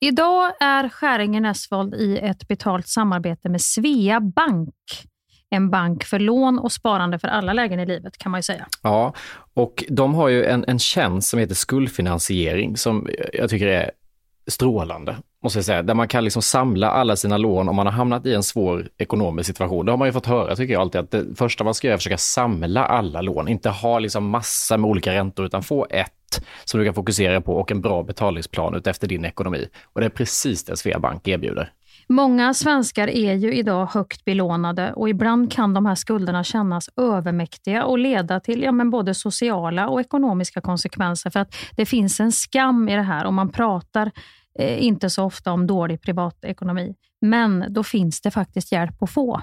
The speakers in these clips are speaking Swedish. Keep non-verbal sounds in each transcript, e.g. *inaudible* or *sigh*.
Idag är Skäringen Esvold i ett betalt samarbete med Svea Bank. En bank för lån och sparande för alla lägen i livet kan man ju säga. Ja, och de har ju en, en tjänst som heter skuldfinansiering som jag tycker är strålande, måste jag säga. Där man kan liksom samla alla sina lån om man har hamnat i en svår ekonomisk situation. Det har man ju fått höra, tycker jag alltid, att det första man ska göra är att försöka samla alla lån. Inte ha liksom massa med olika räntor, utan få ett som du kan fokusera på och en bra betalningsplan utefter din ekonomi. Och det är precis det Sveabank erbjuder. Många svenskar är ju idag högt belånade och ibland kan de här skulderna kännas övermäktiga och leda till ja, men både sociala och ekonomiska konsekvenser. För att det finns en skam i det här och man pratar eh, inte så ofta om dålig privatekonomi. Men då finns det faktiskt hjälp att få.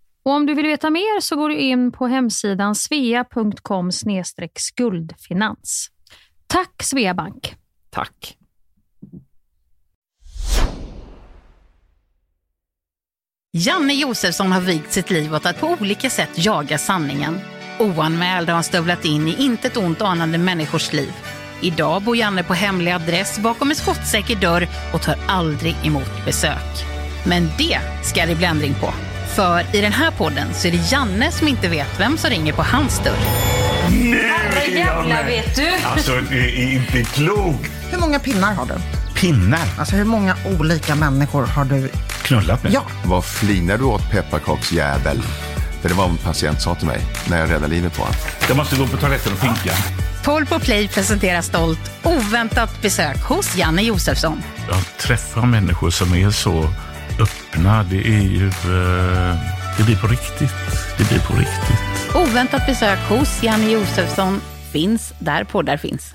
Och om du vill veta mer så går du in på hemsidan svea.com skuldfinans. Tack Sveabank! Tack! Janne Josefsson har vigt sitt liv åt att på olika sätt jaga sanningen. Oanmäld har han stövlat in i intet ont anande människors liv. Idag bor Janne på hemlig adress bakom en skottsäker dörr och tar aldrig emot besök. Men det ska det bli ändring på. För i den här podden så är det Janne som inte vet vem som ringer på hans dörr. Herrejävlar vet du! Alltså, det är inte klokt. Hur många pinnar har du? Pinnar? Alltså hur många olika människor har du? Knullat med? Ja. Vad flinar du åt pepparkaksjävel? För det var vad en patient sa till mig när jag räddade livet på honom. Jag måste gå på toaletten och pinka. Paul på Play presenterar stolt oväntat besök hos Janne Josefsson. Jag träffar människor som är så öppna. Det är ju... eh, Det blir på riktigt. Det blir på riktigt. Oväntat besök hos Janne Josefsson finns där poddar finns.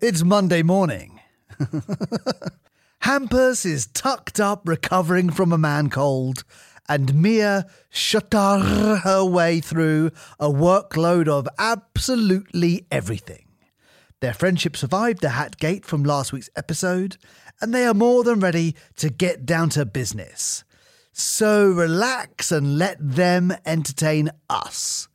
It's Monday morning. *laughs* Hampers is tucked up recovering from a man cold, and Mia shudder her way through a workload of absolutely everything. Their friendship survived the hat gate from last week's episode, and they are more than ready to get down to business. So relax and let them entertain us.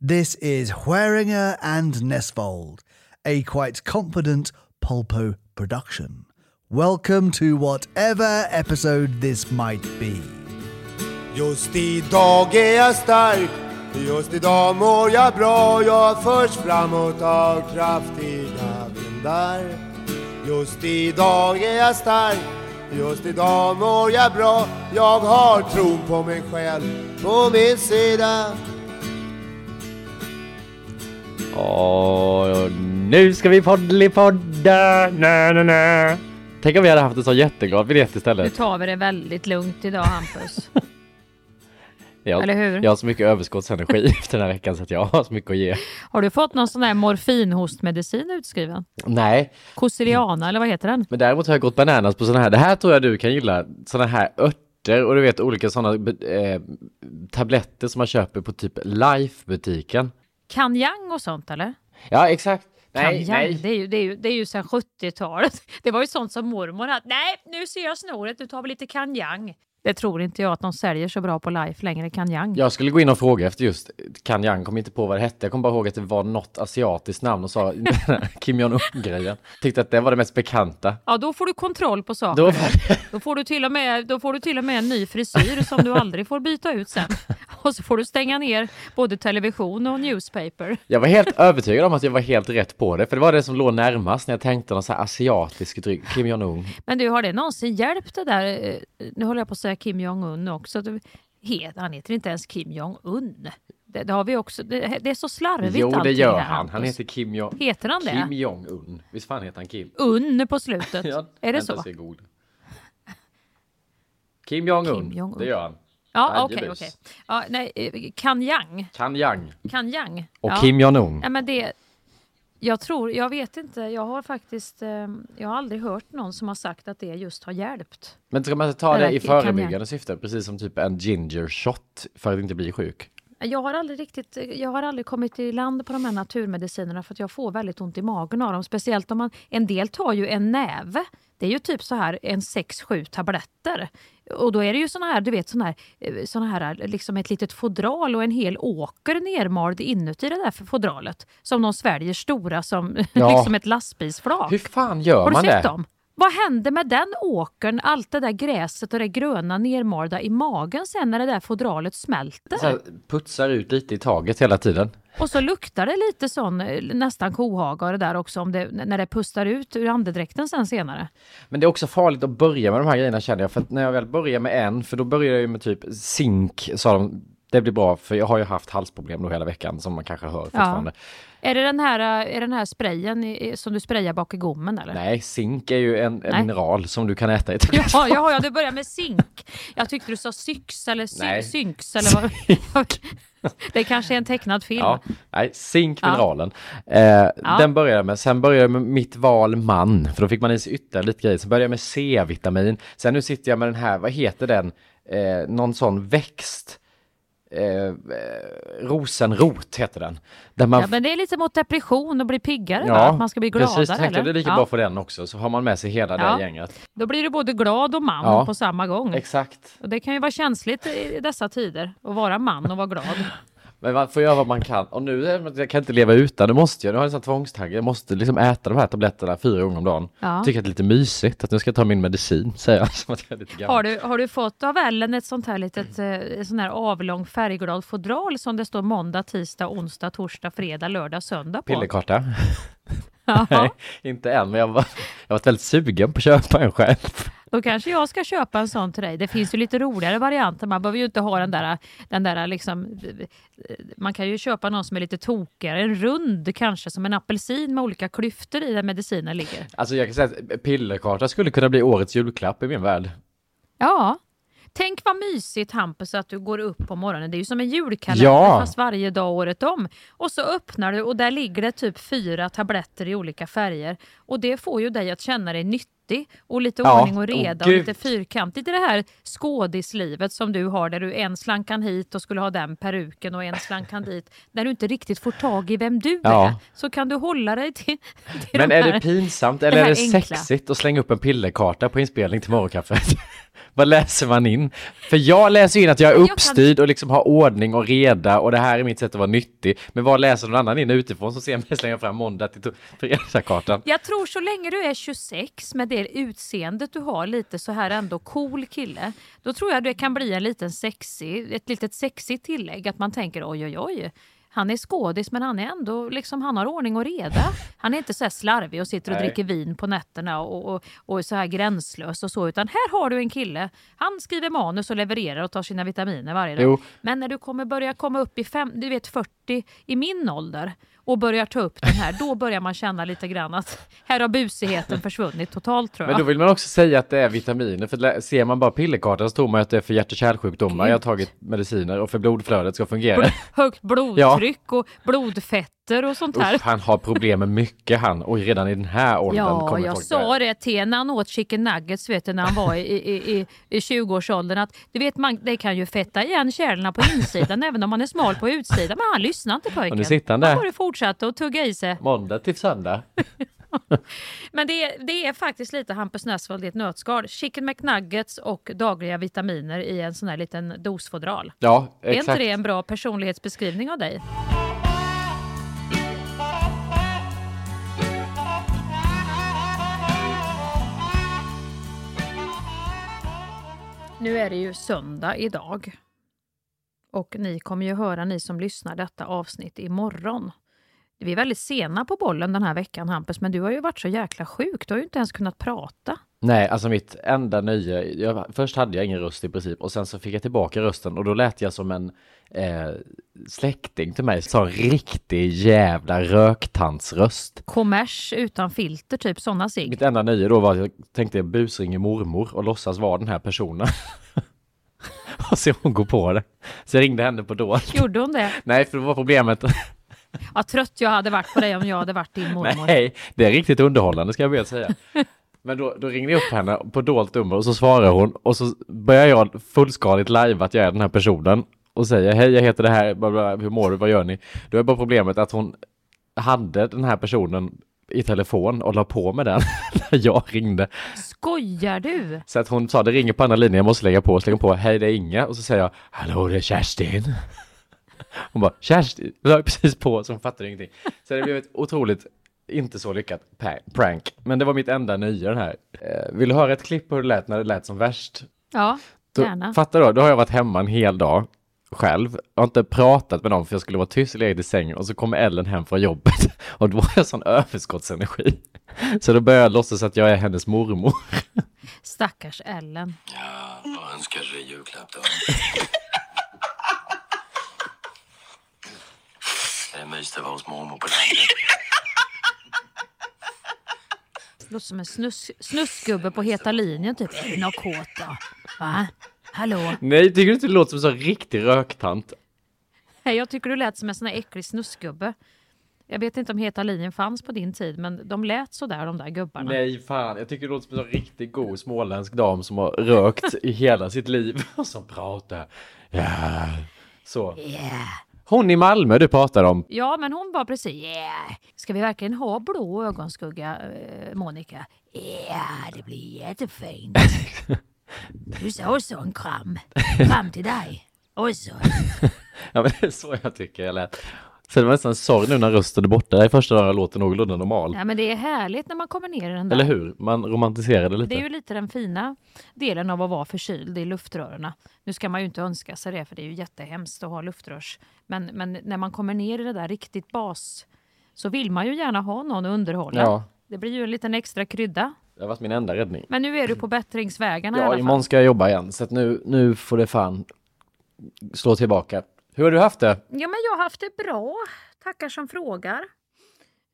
This is Hueringer and Nesvold, a quite confident Polpo production. Welcome to whatever episode this might be. Just idag är stark, just idag mår jag bra. Jag förs framåt av kraftiga vindar. Just idag är jag stark, just idag mår jag bra. Jag har tron på mig själv på min sida. Och nu ska vi poddlipodda! Na. Tänk om vi hade haft en så jätteglad biljett Nu istället. tar vi det väldigt lugnt idag Hampus. *laughs* Jag, eller hur? jag har så mycket överskottsenergi *laughs* efter den här veckan så att jag har så mycket att ge. Har du fått någon sån där morfinhostmedicin utskriven? Nej, Kosiliana eller vad heter den? men däremot har jag gått bananas på sådana här, det här tror jag du kan gilla, sådana här örter och du vet olika sådana eh, tabletter som man köper på typ Life-butiken. Kanjang och sånt eller? Ja, exakt. Nej, Kanjang, nej. Det är ju, det är ju, det är ju sedan 70-talet. *laughs* Det var ju sånt som mormor hade. Nej, nu ser jag snoret, nu tar vi lite kanjang. Det tror inte jag att de säljer så bra på Life längre, kanjang. Jag skulle gå in och fråga efter just Kanyang, kom inte på vad det hette. Jag kom bara ihåg att det var något asiatiskt namn och sa *laughs* Kim Jong-Un-grejen. Tyckte att det var det mest bekanta. Ja, då får du kontroll på saker. Då Då, får du till och med, då får du till och med en ny frisyr som du aldrig får byta ut sen. *laughs* Och så får du stänga ner både television och newspaper. Jag var helt övertygad om att jag var helt rätt på det, för det var det som låg närmast när jag tänkte någon så här asiatisk dryck, Kim Jong-Un. Men du, har det någonsin hjälpt det där? eh, Nu håller jag på att säga Kim Jong-Un också. Han heter inte ens Kim Jong-Un. Det, det har vi också. Det, det är så slarvigt Jo, det gör här, han. Han heter Kim Jong... Heter han det? Kim Jong-Un. Visst fan heter han Kim? Un på slutet. *laughs* Ja, är det så? googla. Kim Jong-Un, Kim Jong-Un. det gör han. Ja, okej, okej. Ja, nej, eh, Kanyang. Kanyang. Kanyang. Och ja. Kim Jong-Un. Ja, men det, jag tror, jag vet inte, jag har faktiskt, eh, jag har aldrig hört någon som har sagt att det just har hjälpt. Men ska man ta Eller det i förebyggande syfte, precis som typ en ginger shot för att inte bli sjuk? Jag har aldrig riktigt, jag har aldrig kommit i land på de här naturmedicinerna för att jag får väldigt ont i magen av dem. Speciellt om man, en del tar ju en näve. Det är ju typ så här en 6-7 tabletter. Och då är det ju såna här, du vet såna här, eh, såna här liksom ett litet fodral och en hel åker nermald inuti det där fodralet. Som de sväljer stora som *laughs* Ja. liksom ett lastbilsflak. Hur fan gör Har du man sett det? dem? Vad händer med den åkern, allt det där gräset och det gröna nermalda i magen sen när det där fodralet smälter? Så här, putsar ut lite i taget hela tiden. Och så luktar det lite sån, eh, nästan kohaga och det där också om det, när det pustar ut ur andedräkten sen senare. Men det är också farligt att börja med de här grejerna känner jag. För att när jag väl börjar med en, för då börjar jag ju med typ zink, sa de. Det blir bra, för jag har ju haft halsproblem då hela veckan som man kanske hör fortfarande. Är det den här, eh, är den här sprayen som du sprayar bak i gommen eller? Nej, zink är ju en, en mineral som du kan äta i *laughs* Ja, ja, ja, du börjar med zink. Jag tyckte du sa syx eller sy- synx eller vad. *laughs* Det kanske är en tecknad film. Ja, nej, zink, Ja. mineralen. Eh, Den började jag med. Sen började jag med mitt val man, för då fick man i sig ytterligare lite grejer. Sen började jag med C-vitamin. Sen nu sitter jag med den här, vad heter den? Eh, någon sån växt. Eh, rosenrot heter den. Där man Ja, men det är lite mot depression och bli piggare, Ja, va? att man ska bli gladare. precis. Tänkte eller? det är lika ja. bra för den också, så har man med sig hela Ja. det gänget. Då blir du både glad och man Ja. på samma gång. Exakt. Och det kan ju vara känsligt i dessa tider att vara man och vara glad. *laughs* Men man får göra vad man kan. Och nu jag kan inte leva utan, nu måste jag, nu har jag en sån tvångstanke. Jag måste liksom äta de här tabletterna fyra gånger om dagen. Ja. Tycker att det är lite mysigt att nu ska jag ta min medicin, säger jag *laughs* som att jag är lite gammal. Har du, har du fått av Ellen ett sånt här litet eh, sån här avlång färgglad fodral som det står måndag, tisdag, onsdag, torsdag, fredag, lördag, söndag på? Pillerkarta? *laughs* *laughs* Nej, inte än, men jag var, jag var väldigt sugen på att köpa en själv. Då kanske jag ska köpa en sån till dig. Det finns ju lite roligare varianter. Man behöver ju inte ha den där, den där liksom... Man kan ju köpa någon som är lite tokigare. En rund kanske, som en apelsin med olika klyftor i där medicinen ligger. Alltså jag kan säga att pillerkarta skulle kunna bli årets julklapp i min värld. Ja. Tänk vad mysigt Hampus att du går upp på morgonen. Det är ju som en julkalender Ja. fast varje dag året om. Och så öppnar du och där ligger det typ fyra tabletter i olika färger. Och det får ju dig att känna dig nyttig och lite Ja, ordning och reda åh, och lite fyrkantigt i det här skådislivet som du har där du en slankan hit och skulle ha den peruken och en slankan dit. Där du inte riktigt får tag i vem du Ja. är. Så kan du hålla dig till, till Men de är här, det pinsamt det eller är här det enkla. sexigt att slänga upp en pillerkarta på inspelning till morgonkaffet? Vad läser man in? För jag läser in att jag är uppstyrd och liksom har ordning och reda och det här är mitt sätt att vara nyttig. Men vad läser någon annan in utifrån som ser mig slänga fram måndag till fredagskartan? Jag tror så länge du är 26 med det utseendet du har, lite så här ändå cool kille, då tror jag det kan bli en liten sexig, ett litet sexigt tillägg att man tänker oj oj oj. Han är skådis men han är ändå liksom, han har ordning och reda. Han är inte så slarvig och sitter och Nej. dricker vin på nätterna och, och, och är så här gränslös och så utan här har du en kille. Han skriver manus och levererar och tar sina vitaminer varje dag. Jo. Men när du kommer börja komma upp i fem, du vet 40 i min ålder och börjar ta upp den här, då börjar man känna lite grann att här har busigheten försvunnit totalt tror jag. Men då vill man också säga att det är vitaminer, för ser man bara pillerkartan så tror man att det är för hjärt och kärlsjukdomar. Jag har tagit mediciner och för blodflödet ska fungera. Bl- högt blodtryck. Ja, och blodfetter och sånt här. Usch, han har problem med mycket han och redan i den här åldern Ja, jag folk sa det till när han åt chicken nuggets vet du, när han var i, i, i, i 20-årsåldern att du vet man, det kan ju fetta igen kärlen på insidan även om man är smal på utsidan. Men han lyssnade inte pojken. Och nu sitter han där. bara fortsatte att tugga i sig. Måndag till söndag. *laughs* Men det, är- det är faktiskt lite Hampus Nessvold i ett nötskal. Chicken McNuggets och dagliga vitaminer i en sån här liten dosfodral. Ja, Är inte exakt. det en bra personlighetsbeskrivning av dig? Nu är det ju söndag idag. Och ni kommer ju höra, ni som lyssnar, detta avsnitt imorgon. Vi är väldigt sena på bollen den här veckan Hampus, men du har ju varit så jäkla sjuk. Du har ju inte ens kunnat prata. Nej, alltså mitt enda nöje, jag, först hade jag ingen röst i princip och sen så fick jag tillbaka rösten och då lät jag som en eh, släkting till mig, sa en riktig jävla röktantsröst. Kommers utan filter, typ sådana sig. Mitt enda nöje då var att jag tänkte busringa mormor och låtsas vara den här personen. *laughs* och se om hon går på det. Så jag ringde henne på dolt. Gjorde hon det? Nej, för det var problemet. Vad trött jag hade varit på dig om jag hade varit din mormor. *laughs* Nej, det är riktigt underhållande ska jag be att säga. Men då, då ringde jag upp henne på dolt nummer och så svarar hon och så börjar jag fullskaligt live att jag är den här personen och säger hej jag heter det här, bla, bla, hur mår du, vad gör ni? Då är bara problemet att hon hade den här personen i telefon och la på med den *laughs* när jag ringde. Skojar du? Så att hon sa det ringer på andra linjen, jag måste lägga på, så lägger hon på, hej det är Inga och så säger jag, hallå det är Kerstin. Hon bara, Kerstin, jag la precis på så hon fattade ingenting. Så det blev ett otroligt, inte så lyckat prank. Men det var mitt enda nöje den här. Eh, vill du höra ett klipp på hur det lät när det lät som värst? Ja, Då, gärna. Fatta då, då har jag varit hemma en hel dag själv. Jag har inte pratat med någon för jag skulle vara tyst och legat i sängen och så kommer Ellen hem från jobbet *laughs* och då har jag sån överskottsenergi. Så då börjar jag låtsas att jag är hennes mormor. Stackars Ellen. Vad önskar du i julklapp då? *laughs* Det är mysigt att vara hos mormor på landet. Låter som en snus, snusgubbe på heta linjen typ. Är något kåt då? Va? Hallå? Nej, tycker du inte det låter som en sån riktig röktant? Nej, jag tycker du lät som en sån här äcklig snusgubbe. Jag vet inte om heta linjen fanns på din tid, men de lät så där de där gubbarna. Nej, fan. Jag tycker det låter som en sån riktigt god småländsk dam som har rökt i hela sitt liv och *laughs* som pratar. Ja, så. Hon i Malmö du pratar om. Ja, men hon var precis yeah. Ska vi verkligen ha blå ögonskugga, eh, Monica? Ja, det blir jättefint. *laughs* Du sa också en kram. *laughs* Kram till dig. Och så. *laughs* Ja, men det är så jag tycker jag lät. Så det var nästan sorg nu när rösten är borta. Det är första dagen jag låter någorlunda normal. Ja, men det är härligt när man kommer ner i den där. Eller hur? Man romantiserar det lite. Det är ju lite den fina delen av att vara förkyld i luftrören. Nu ska man ju inte önska sig det, för det är ju jättehemskt att ha luftrörs. Men, men när man kommer ner i det där riktigt bas så vill man ju gärna ha någon att underhålla. Ja. Det blir ju en liten extra krydda. Det har varit min enda räddning. Men nu är du på bättringsvägarna i alla Ja, fall. imorgon ska jag jobba igen. Så att nu, nu får det fan slå tillbaka. Hur har du haft det? Ja, men jag har haft det bra. Tackar som frågar.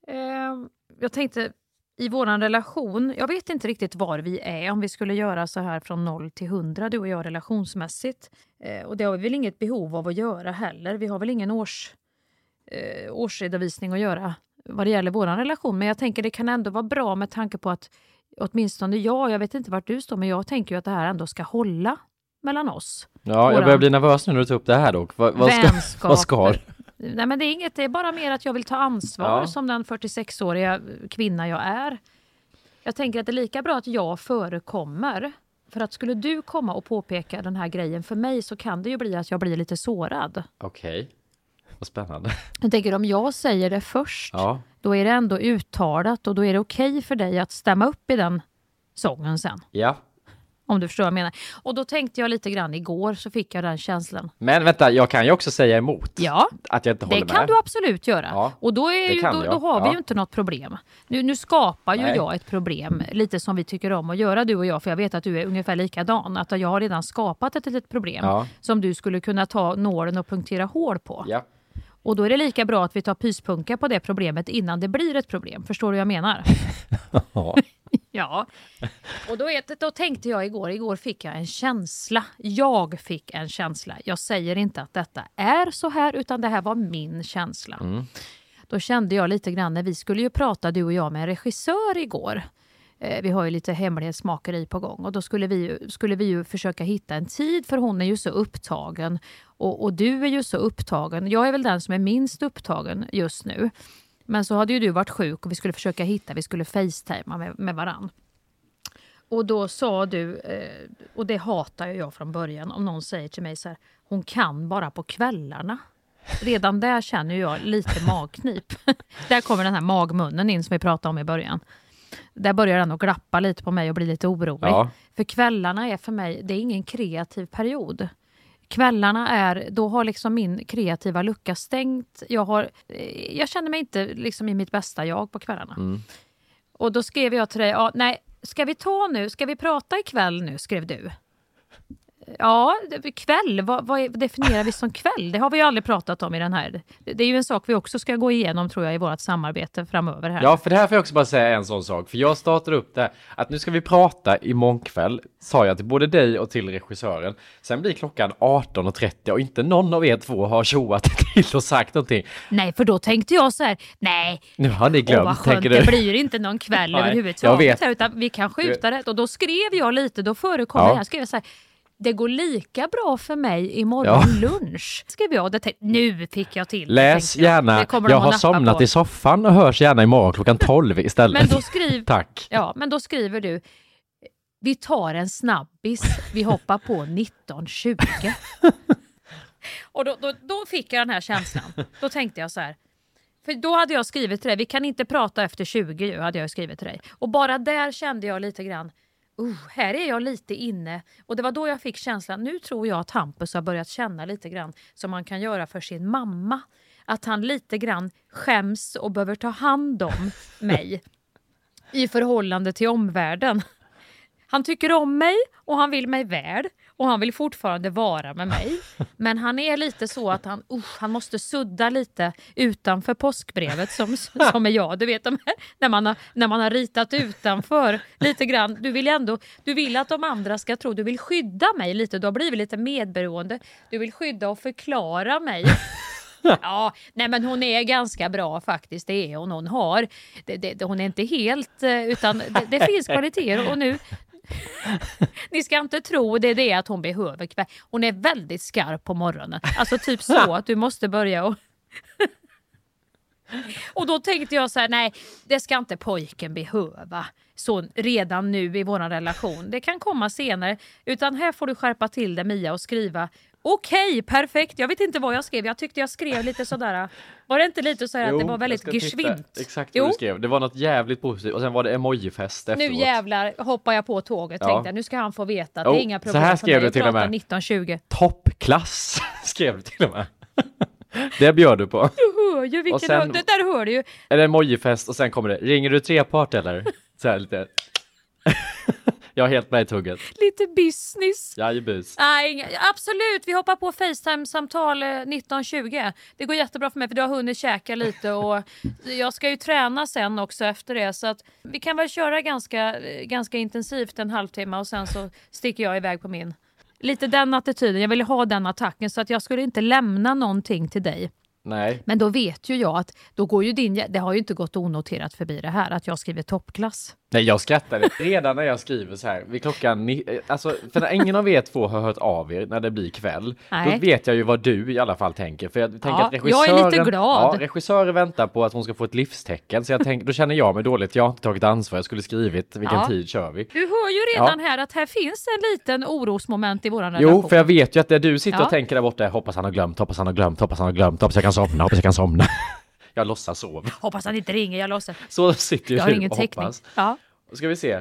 Eh, jag tänkte i vår relation, jag vet inte riktigt var vi är om vi skulle göra så här från 0 till 100, du och jag relationsmässigt. Eh, och det har vi väl inget behov av att göra heller. Vi har väl ingen års, eh, årsredovisning att göra vad det gäller vår relation. Men jag tänker det kan ändå vara bra med tanke på att åtminstone jag, jag vet inte vart du står, men jag tänker ju att det här ändå ska hålla mellan oss. Ja, jag Våran- börjar bli nervös nu när du tar upp det här dock. Vad, vad, ska, vad ska Nej, men det är inget, det är bara mer att jag vill ta ansvar Ja. som den 46-åriga kvinna jag är. Jag tänker att det är lika bra att jag förekommer. För att skulle du komma och påpeka den här grejen för mig så kan det ju bli att jag blir lite sårad. Okej, vad spännande. Jag tänker om jag säger det först, Ja, då är det ändå uttalat och då är det okej för dig att stämma upp i den sången sen. ja. Om du förstår vad jag menar. Och då tänkte jag lite grann igår så fick jag den känslan. Men vänta, jag kan ju också säga emot. Ja, Att jag inte Det håller kan med. du absolut göra. Ja, och då, är det ju, då, då har vi Ja. ju inte något problem. Nu, nu skapar ju Nej. jag ett problem, lite som vi tycker om att göra du och jag, för jag vet att du är ungefär likadan. Att jag har redan skapat ett litet problem Ja. som du skulle kunna ta nålen och punktera hål på. Ja. Och då är det lika bra att vi tar pyspunka på det problemet innan det blir ett problem. Förstår du vad jag menar? *laughs* Ja. *laughs* Ja, och då, är, då tänkte jag igår, igår fick jag en känsla. Jag fick en känsla. Jag säger inte att detta är så här, utan det här var min känsla. Mm. Då kände jag lite grann när vi skulle ju prata du och jag med en regissör igår. Eh, vi har ju lite hemlighetsmakeri på gång och då skulle vi, skulle vi ju försöka hitta en tid för hon är ju så upptagen och, och du är ju så upptagen. Jag är väl den som är minst upptagen just nu. Men så hade ju du varit sjuk och vi skulle försöka hitta, vi skulle facetima med, med varann. Och då sa du, eh, och det hatar jag från början, om någon säger till mig så här, hon kan bara på kvällarna. Redan där känner jag lite magknip. *laughs* där kommer den här magmunnen in som vi pratade om i början. Där börjar den att glappa lite på mig och bli lite orolig. Ja. För kvällarna är för mig, det är ingen kreativ period. Kvällarna är, då har liksom min kreativa lucka stängt. Jag, har, eh, jag känner mig inte liksom i mitt bästa jag på kvällarna. Mm. Och då skrev jag till dig, ja, nej, ska vi ta nu, ska vi prata ikväll nu, skrev du. Ja, kväll, vad, vad definierar vi som kväll? Det har vi ju aldrig pratat om i den här. Det är ju en sak vi också ska gå igenom tror jag i vårt samarbete framöver här. Ja, för det här får jag också bara säga en sån sak. För jag startade upp det här, att nu ska vi prata imorgon kväll, sa jag till både dig och till regissören. Sen blir klockan 18.30 och inte någon av er två har tjoat *laughs* till och sagt någonting. Nej, för då tänkte jag så här, nej, Nu har ni Åh, glömt, vad skönt, det blir inte någon kväll *laughs* Nej, överhuvudtaget. jag vet. Här, utan vi kan skjuta det. Och då skrev jag lite, då förekom Ja. det här, skrev jag så här, det går lika bra för mig imorgon Ja. lunch. Skrev jag, det nu fick jag till Läs jag. gärna, jag att har somnat på. i soffan och hörs gärna imorgon klockan 12 istället. Men då skriv, *laughs* Tack. Ja, men då skriver du, vi tar en snabbis, vi hoppar på 1920. *laughs* och då, då, då fick jag den här känslan. Då tänkte jag så här, för då hade jag skrivit till dig, vi kan inte prata efter 20 ju, hade jag skrivit till dig. Och bara där kände jag lite grann, uh, här är jag lite inne. Och det var då jag fick känslan, nu tror jag att Hampus har börjat känna lite grann som man kan göra för sin mamma. Att han lite grann skäms och behöver ta hand om *laughs* mig i förhållande till omvärlden. Han tycker om mig och han vill mig väl och han vill fortfarande vara med mig. *laughs* Men han är lite så att han, uh, han måste sudda lite utanför påskbrevet som, *laughs* som är jag. Du vet de här, när, man har, när man har ritat utanför lite grann. Du vill ändå, du vill att de andra ska tro, du vill skydda mig lite. Du har blivit lite medberoende. Du vill skydda och förklara mig. *laughs* Ja, nej men hon är ganska bra faktiskt, det är hon. Hon har, det, det, hon är inte helt, eh, utan det, det finns kvaliteter och nu ni ska inte tro det är det att hon behöver kväll. Hon är väldigt skarp på morgonen. Alltså typ så *laughs* att du måste börja och... och då tänkte jag så här, nej det ska inte pojken behöva. Så redan nu i vår relation. Det kan komma senare. Utan här får du skärpa till det Mia och skriva Okej, perfekt. Jag vet inte vad jag skrev. Jag tyckte jag skrev lite sådär. Var det inte lite så här att det var väldigt geschwint? Exakt Jo. vad du skrev. Det var något jävligt positivt och sen var det emojifest efteråt. Nu jävlar hoppar jag på tåget Ja. tänkte jag. Nu ska han få veta att Jo, det är inga så problem här för skrev du till och med. 1920. Toppklass *laughs* skrev du till och med. det bjöd du på. Du hör ju vilken... Sen- Det där hör du ju. Är det emojifest och sen kommer det, ringer du trepart eller? Så här lite. Jag är helt med i tugget. Lite business. Jajebus. Nej, inga- absolut. Vi hoppar på Facetime-samtal eh, 1920. Det går jättebra för mig för du har hunnit käka lite och *laughs* jag ska ju träna sen också efter det. Så att vi kan väl köra ganska, eh, ganska intensivt en halvtimme och sen så sticker jag iväg på min. Lite den attityden. Jag vill ha den attacken så att jag skulle inte lämna någonting till dig. Nej. Men då vet ju jag att då går ju din, det har ju inte gått onoterat förbi det här att jag skriver toppklass. Nej, jag skrattade redan när jag skriver så här vid klockan, ni- alltså för när ingen av er två har hört av er när det blir kväll, Nej. då vet jag ju vad du i alla fall tänker. För jag tänker Ja, att jag är regissören, lite glad. Ja, regissören väntar på att hon ska få ett livstecken, så jag tänker, då känner jag mig dåligt, jag har inte tagit ansvar, jag skulle skrivit vilken Ja. tid kör vi? Du hör ju redan här att här finns en liten orosmoment i våran relation. Jo, för jag vet ju att det du sitter Ja. och tänker där borta, hoppas han har glömt, hoppas han har glömt, hoppas han har glömt, hoppas jag kan somna, hoppas jag kan somna. Jag låtsas sova. Hoppas han inte ringer, jag låtsas. Så sitter ju Jag har ingen och täckning. hoppas. Ja. Då ska vi se.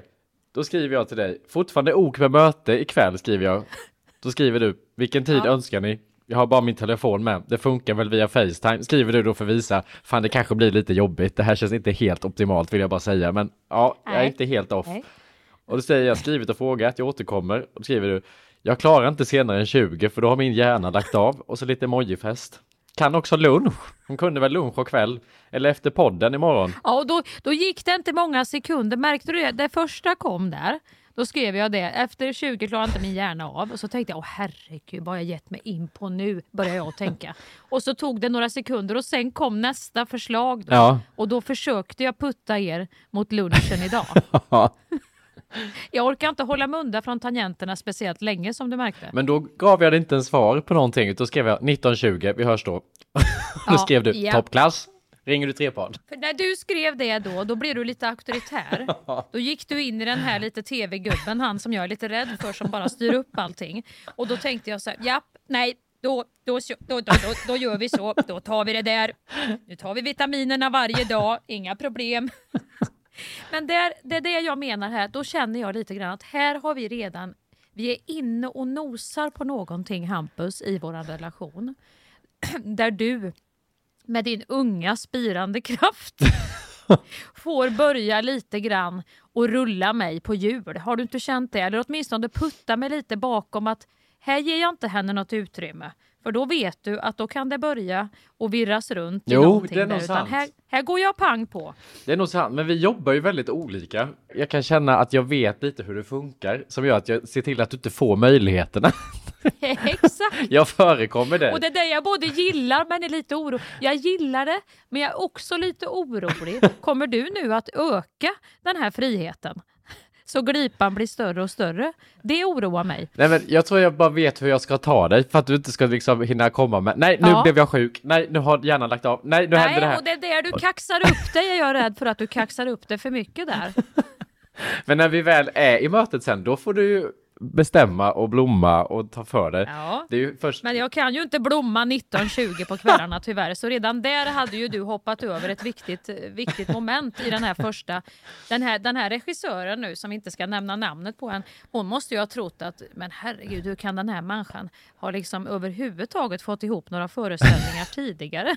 Då skriver jag till dig. Fortfarande ok med möte ikväll skriver jag. Då skriver du. Vilken tid Ja. önskar ni? Jag har bara min telefon med. Det funkar väl via Facetime. Skriver du då för att visa. Fan det kanske blir lite jobbigt. Det här känns inte helt optimalt vill jag bara säga. Men ja, jag är Nej. inte helt off. Nej. Och då säger jag skrivit och frågat. Jag återkommer. Och då skriver du. Jag klarar inte senare än 20 för då har min hjärna lagt av. Och så lite emojifest. Kan också lunch. Hon kunde väl lunch och kväll. Eller efter podden imorgon. Ja, och då, då gick det inte många sekunder. Märkte du det? Det första kom där. Då skrev jag det. Efter 20 klarade inte min hjärna av. Och så tänkte jag, åh herregud, vad har jag gett mig in på nu? Började jag tänka. Och så tog det några sekunder och sen kom nästa förslag. Då. Ja. Och då försökte jag putta er mot lunchen idag. *laughs* *laughs* Jag orkar inte hålla mig undan från tangenterna speciellt länge som du märkte. Men då gav jag dig inte en svar på någonting. Då skrev jag 1920, vi hörs då. *laughs* då Ja, skrev du ja. toppklass. Ringer du trepad? För när du skrev det då, då blev du lite auktoritär. *laughs* Då gick du in i den här lite tv-gubben, han som jag är lite rädd för som bara styr upp allting. Och då tänkte jag så här, japp, nej, då, då, då, då, då, då gör vi så, då tar vi det där. Nu tar vi vitaminerna varje dag, inga problem. *laughs* *laughs* Men där, det är det jag menar här, då känner jag lite grann att här har vi redan, vi är inne och nosar på någonting Hampus i vår relation. *clears throat* Där du med din unga spirande kraft *laughs* får börja lite grann och rulla mig på hjul. Har du inte känt det? Eller åtminstone putta mig lite bakom att här ger jag inte henne något utrymme. För då vet du att då kan det börja och virras runt Jo, det är nog där. Sant. här, här går jag pang på. Det är nog sant, men vi jobbar ju väldigt olika. Jag kan känna att jag vet lite hur det funkar, som gör att jag ser till att du inte får möjligheterna. *laughs* Exakt. Jag förekommer det. Och det är det jag både gillar men är lite orolig. Jag gillar det, men jag är också lite orolig. Kommer du nu att öka den här friheten? Så glipan blir större och större. Det oroar mig. Nej men jag tror jag bara vet hur jag ska ta dig för att du inte ska liksom hinna komma med Nej nu Ja. blev jag sjuk, nej nu har hjärnan lagt av, nej nu hände det Nej, här. och det är där du kaxar upp dig. är Jag rädd för att du kaxar upp det för mycket där. *laughs* Men när vi väl är i mötet sen, då får du ju bestämma och blomma och ta för dig. Ja. Först... Men jag kan ju inte blomma 19.20 på kvällarna tyvärr, så redan där hade ju du hoppat över ett viktigt, viktigt moment i den här första. Den här, den här regissören nu, som inte ska nämna namnet på än, hon måste ju ha trott att, men herregud, hur kan den här människan ha liksom överhuvudtaget fått ihop några föreställningar tidigare?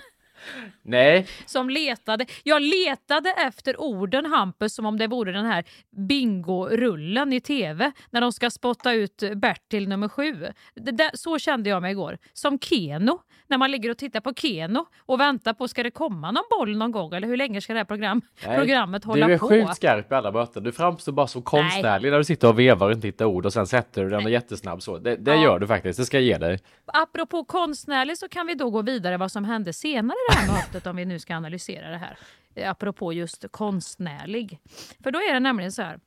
Nej, som letade. Jag letade efter orden Hampus som om det vore den här bingorullen i tv när de ska spotta ut Bertil nummer sju. Det där, så kände jag mig igår. Som Keno, när man ligger och tittar på Keno och väntar på ska det komma någon boll någon gång eller hur länge ska det här program, nej. programmet hålla Du är på? sjukt skarp i alla möten. Du framstår bara som konstnärlig när du sitter och vevar och inte hittar ord och sen sätter du den och jättesnabb så. Det, det Ja. gör du faktiskt, det ska jag ge dig. Apropå konstnärlig så kan vi då gå vidare vad som hände senare det här mötet om vi nu ska analysera det här. Eh, Apropå just konstnärlig. För då är det nämligen så här.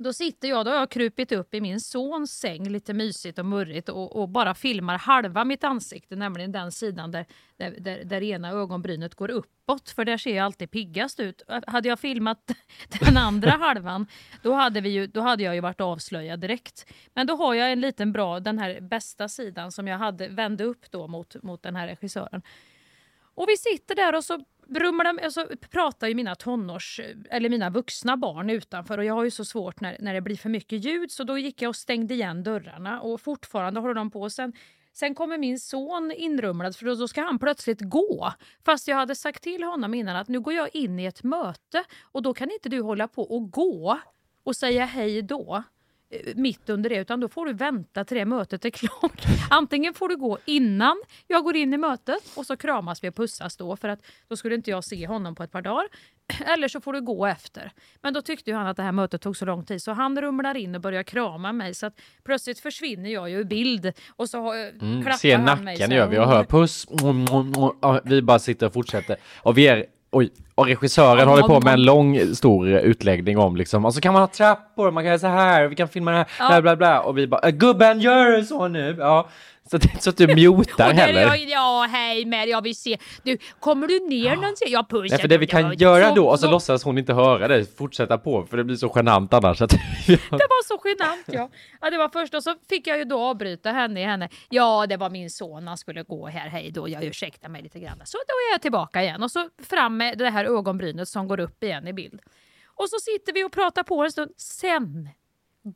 Då sitter jag, då har jag krupit upp i min sons säng lite mysigt och murrigt och, och bara filmar halva mitt ansikte, nämligen den sidan där, där, där, där ena ögonbrynet går uppåt, för där ser jag alltid piggast ut. Hade jag filmat *laughs* den andra *laughs* halvan, då hade, vi ju, då hade jag ju varit avslöjad direkt. Men då har jag en liten bra, den här bästa sidan som jag hade vände upp då mot, mot den här regissören. Och vi sitter där och så brummar de, och så pratar ju mina tonårs, eller mina vuxna barn utanför och jag har ju så svårt när, när det blir för mycket ljud så då gick jag och stängde igen dörrarna och fortfarande håller de på. Sen, sen kommer min son inrumlad för då, då ska han plötsligt gå. Fast jag hade sagt till honom innan att nu går jag in i ett möte och då kan inte du hålla på och gå och säga hej då mitt under det utan då får du vänta till det mötet är klart. *laughs* Antingen får du gå innan jag går in i mötet och så kramas vi och pussas då för att då skulle inte jag se honom på ett par dagar. *clears throat* Eller så får du gå efter. Men då tyckte ju han att det här mötet tog så lång tid så han rumlar in och börjar krama mig så att plötsligt försvinner jag ju ur bild och så har- Mm, klappar han mig. så nacken gör vi och hör puss. Vi bara sitter och fortsätter. Och vi är, oj, och regissören håller på med en lång stor utläggning om liksom, och så kan man ha trappor, man kan göra så här, vi kan filma det här, Ja. bla bla bla. Och vi bara, "Äh, gubben gör så nu. Ja, så det är inte så att du mutar heller. jag, ja, hej med jag vill se. Du, kommer du ner någonsin? Jag pussar. Nej, för det vi kan göra då, och så låtsas hon inte höra dig, fortsätta på, för det blir så genant annars. Att *laughs* Det var så genant ja. ja. Det var först och så fick jag ju då avbryta henne i henne. Ja, det var min son, han skulle gå här, hej då, jag ursäktar mig lite grann. Så då är jag tillbaka igen och så fram med det här ögonbrynet som går upp igen i bild. Och så sitter vi och pratar på en stund. Sen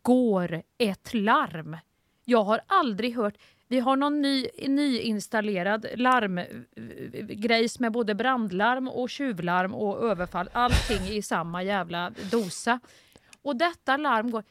går ett larm. Jag har aldrig hört vi har någon ny, nyinstallerad larmgrej eh, med både brandlarm och tjuvlarm och överfall. Allting i samma jävla dosa. Och detta larm går...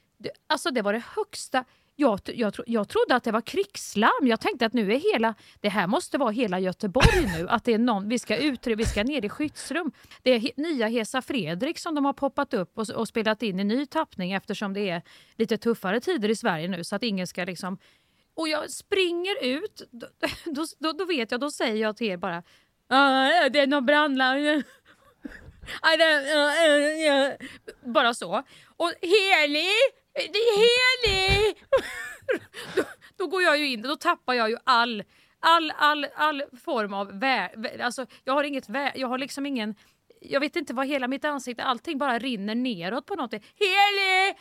Alltså det var det högsta... Jag, jag, jag trodde att det var krigslarm. Jag tänkte att nu är hela, det här måste vara hela Göteborg nu. Att det är någon, vi ska ut, vi ska ner i skyddsrum. Det är nya Hesa Fredrik som de har poppat upp och, och spelat in i ny tappning eftersom det är lite tuffare tider i Sverige nu så att ingen ska liksom och jag springer ut, då, *laughs* då, då, då vet jag, då säger jag till er bara ah, det är någon brandlarm. *laughs* Bara så. Och Heli! Det är Heli! *laughs* då, då går jag ju in, då tappar jag ju all, all, all, all form av vä... vä- Alltså, jag har inget vä... Jag har liksom ingen... Jag vet inte vad hela mitt ansikte, allting bara rinner neråt på något. Heli!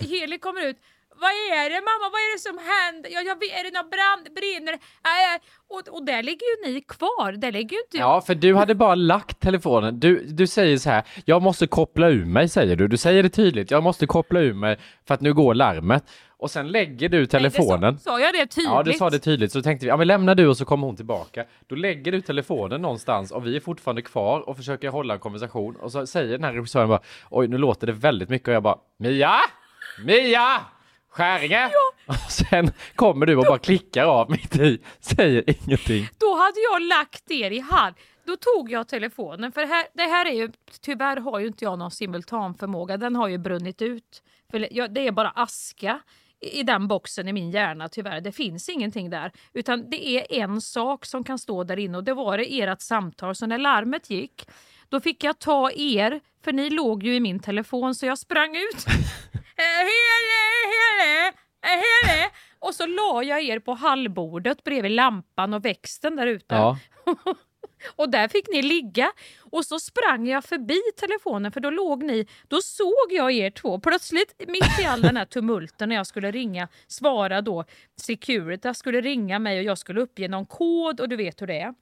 Heli kommer ut. Vad är det mamma? Vad är det som händer? Ja, jag vet, är det någon brand? Brinner? Äh, och, och där ligger ju ni kvar. Där ligger ju inte jag. Ja, för du hade bara lagt telefonen. Du, du säger så här, jag måste koppla ur mig, säger du. Du säger det tydligt, jag måste koppla ur mig för att nu går larmet. Och sen lägger du telefonen. Sa jag det tydligt? Ja, du sa det tydligt. Så tänkte vi, ja men lämna du och så kommer hon tillbaka. Då lägger du telefonen någonstans och vi är fortfarande kvar och försöker hålla en konversation. Och så säger den här regissören bara, oj nu låter det väldigt mycket och jag bara, Mia! Mia! Skäringe! Och *laughs* sen kommer du och bara klickar av mitt i, säger ingenting. Då hade jag lagt er i hand. Då tog jag telefonen, för här, det här är ju, tyvärr har ju inte jag någon simultanförmåga, den har ju brunnit ut. För jag, det är bara aska i i den boxen i min hjärna tyvärr. Det finns ingenting där. Utan det är en sak som kan stå där inne och det var det ert samtal. Så när larmet gick, då fick jag ta er, för ni låg ju i min telefon så jag sprang ut. *laughs* Eh, Hele, hele, eh, hele. Och så la jag er på hallbordet bredvid lampan och växten där ute. Ja. *laughs* Och där fick ni ligga. Och så sprang jag förbi telefonen för då låg ni, då såg jag er två plötsligt mitt i all den här tumulten när jag skulle ringa, svara då Security skulle ringa mig och jag skulle uppge någon kod och du vet hur det är.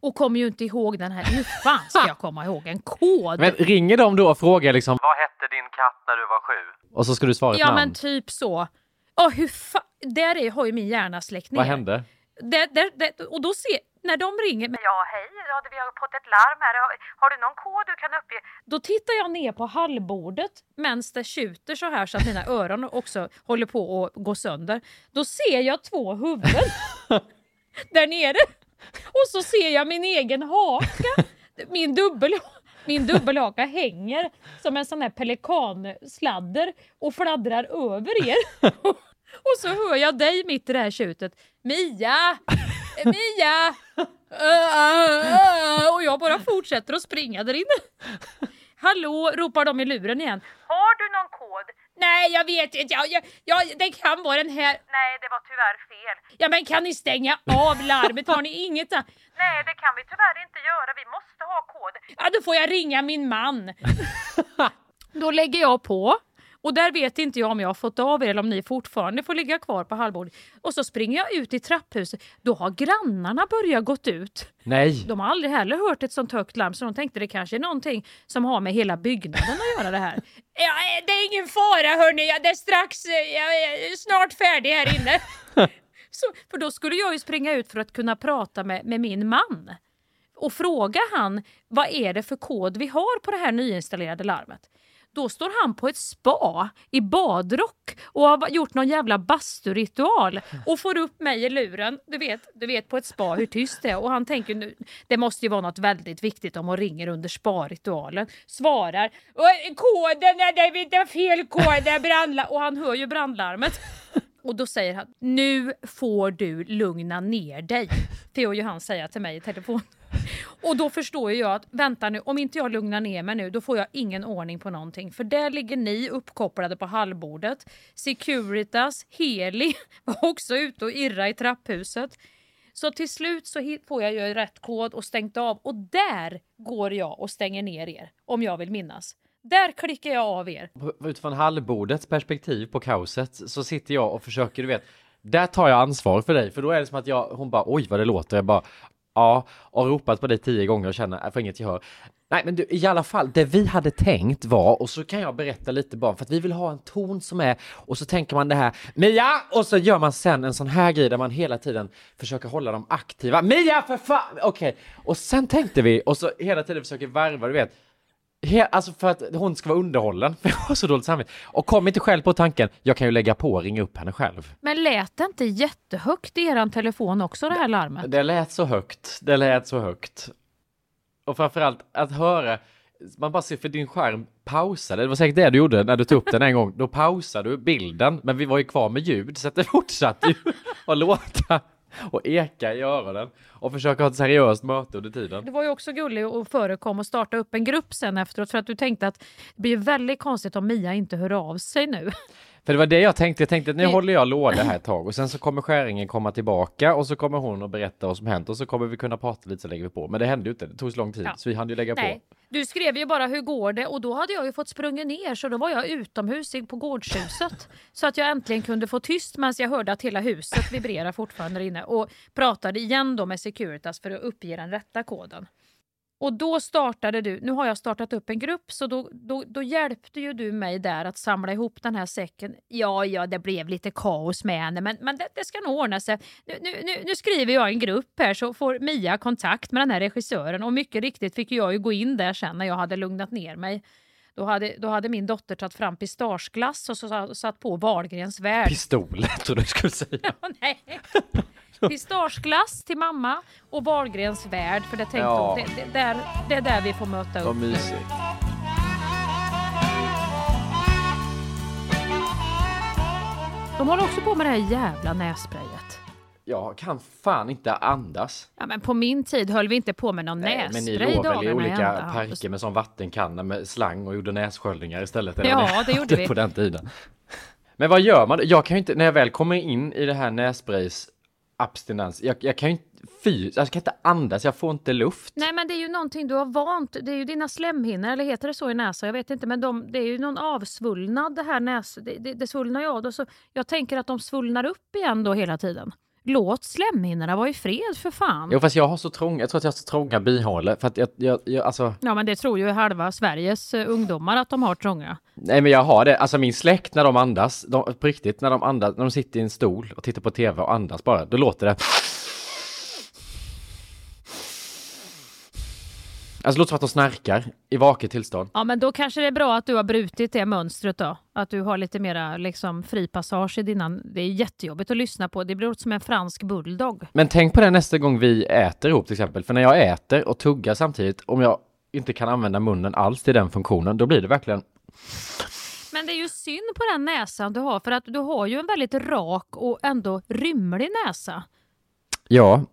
Och kommer ju inte ihåg den här, hur fan ska jag komma ihåg en kod? Men ringer de då och frågar liksom, vad hette din katt när du var sju? Och så ska du svara ett ja namn. men typ så. Ja, hur fa- där är, har ju min hjärna släckt ner. Vad hände? Där, där, där, och då ser, när de ringer mig, ja hej, ja, vi har fått ett larm här, har, har du någon kod du kan uppge? Då tittar jag ner på hallbordet medan det tjuter så här så att mina öron också håller på att gå sönder. Då ser jag två huvuden *laughs* där nere och så ser jag min egen haka, min dubbel min dubbelhaka hänger som en sån här pelikansladder och fladdrar över er. Och så hör jag dig mitt i det här tjutet. Mia! Mia! Och jag bara fortsätter att springa där inne. Hallå, ropar de i luren igen. Har du någon kod? Nej, jag vet inte. Ja, ja, ja, det kan vara den här. Nej, det var tyvärr fel. Ja, men kan ni stänga av larmet? Har ni inget där? Nej, det kan vi tyvärr inte göra. Vi måste ha kod. Ja, då får jag ringa min man. *laughs* Då lägger jag på. Och där vet inte jag om jag har fått av er eller om ni fortfarande får ligga kvar på hallbordet. Och så springer jag ut i trapphuset. Då har grannarna börjat gått ut. Nej. De har aldrig heller hört ett sånt högt larm så de tänkte det kanske är någonting som har med hela byggnaden att göra det här. *laughs* Ja, det är ingen fara hörni, jag, är strax, jag är snart färdig här inne. *laughs* så, för då skulle jag ju springa ut för att kunna prata med, med min man och fråga han vad är det för kod vi har på det här nyinstallerade larmet. Då står han på ett spa i badrock och har gjort någon jävla basturitual och får upp mig i luren. Du vet, du vet på ett spa hur tyst det är och han tänker nu, det måste ju vara något väldigt viktigt om hon ringer under sparitualen. Svarar koden, är det är fel kod, det är brandlarm och han hör ju brandlarmet. Och då säger han, nu får du lugna ner dig. Theo ju han till mig i telefon. *laughs* Och då förstår ju jag att vänta nu, om inte jag lugnar ner mig nu då får jag ingen ordning på någonting. För där ligger ni uppkopplade på hallbordet. Securitas, Heli *laughs* var också ute och irra i trapphuset. Så till slut så får jag ju rätt kod och stängt av och där går jag och stänger ner er. Om jag vill minnas. Där klickar jag av er. Utifrån hallbordets perspektiv på kaoset så sitter jag och försöker, du vet, där tar jag ansvar för dig, för då är det som att jag, hon bara oj vad det låter, jag bara ja, och ropat på dig tio gånger och känner, jag får inget gehör. Nej men du, i alla fall, det vi hade tänkt var, och så kan jag berätta lite bara, för att vi vill ha en ton som är, och så tänker man det här, Mia! Och så gör man sen en sån här grej där man hela tiden försöker hålla dem aktiva. Mia för fan! Okej, och sen tänkte vi, och så hela tiden försöker varva, du vet, He, alltså för att hon ska vara underhållen, *laughs* för jag har så dåligt samvete. Och kom inte själv på tanken, jag kan ju lägga på och ringa upp henne själv. Men lät det inte jättehögt i eran telefon också det här larmet? Det lät så högt, det lät så högt. Och framförallt att höra, man bara ser för din skärm pausade, det var säkert det du gjorde när du tog upp den en gång, då pausade du bilden, men vi var ju kvar med ljud så att det *laughs* fortsatte ju att låta och eka i öronen och försöka ha ett seriöst möte under tiden. Du var ju också gullig och förekom och starta upp en grupp sen efteråt för att du tänkte att det blir väldigt konstigt om Mia inte hör av sig nu. För det var det jag tänkte, jag tänkte att nu håller jag låda här ett tag och sen så kommer skäringen komma tillbaka och så kommer hon att berätta vad som hänt och så kommer vi kunna prata lite så lägger vi på. Men det hände ju inte, det tog så lång tid Ja. så vi hann ju lägga Nej, på. du skrev ju bara hur går det och då hade jag ju fått sprungit ner så då var jag utomhus på gårdshuset. *laughs* så att jag äntligen kunde få tyst medan jag hörde att hela huset vibrerar fortfarande inne och pratade igen då med Securitas för att uppge den rätta koden. Och då startade du, nu har jag startat upp en grupp, så då, då, då hjälpte ju du mig där att samla ihop den här säcken. Ja, ja, det blev lite kaos med henne, men, men det, det ska nog ordna sig. Nu, nu, nu, skriver jag en grupp här så får Mia kontakt med den här regissören och mycket riktigt fick jag ju gå in där sen när jag hade lugnat ner mig. Då hade, då hade min dotter tagit fram pistageglass och så sa- satt på Wahlgrens värld. Pistoler tror du skulle säga. *laughs* Nej. *laughs* *laughs* Pistageglass till mamma och Wahlgrens värld för det tänkte Ja. hon, det, det, där, det är där vi får möta upp. Vad mysigt. De håller också på med det här jävla nässprayet. Jag kan fan inte andas. Ja, men på min tid höll vi inte på med någon Nej, men ni nässpray låg väl i olika ända. parker med sån vattenkanna med slang och gjorde nässköljningar istället? Ja, vad det gjorde vi. På den tiden. Men vad gör man? Jag kan ju inte, när jag väl kommer in i det här nässprays abstinens, jag, jag kan ju inte, fy, jag kan inte andas, jag får inte luft. Nej men det är ju någonting du har vant, det är ju dina slemhinnor, eller heter det så i näsan? Jag vet inte, men de, det är ju någon avsvullnad det här näs... Det, det, det svullnar ju av. Så jag tänker att de svullnar upp igen då hela tiden. Låt slemhinnorna vara i fred för fan. Jo fast jag har så trånga, jag tror att jag har så trånga bihålor för att jag, jag, jag alltså Ja men det tror ju halva Sveriges eh, ungdomar att de har trånga. Nej men jag har det, alltså min släkt när de andas, de, på riktigt när de andas, när de sitter i en stol och tittar på tv och andas bara, då låter det Alltså det låter som att de snarkar i vaket tillstånd. Ja men då kanske det är bra att du har brutit det mönstret då. Att du har lite mera liksom fri passage i dina... Det är jättejobbigt att lyssna på. Det blir som en fransk bulldog. Men tänk på det nästa gång vi äter ihop till exempel, för när jag äter och tuggar samtidigt, om jag inte kan använda munnen alls till den funktionen, då blir det verkligen Men det är ju synd på den näsan du har för att du har ju en väldigt rak och ändå rymlig näsa. Ja,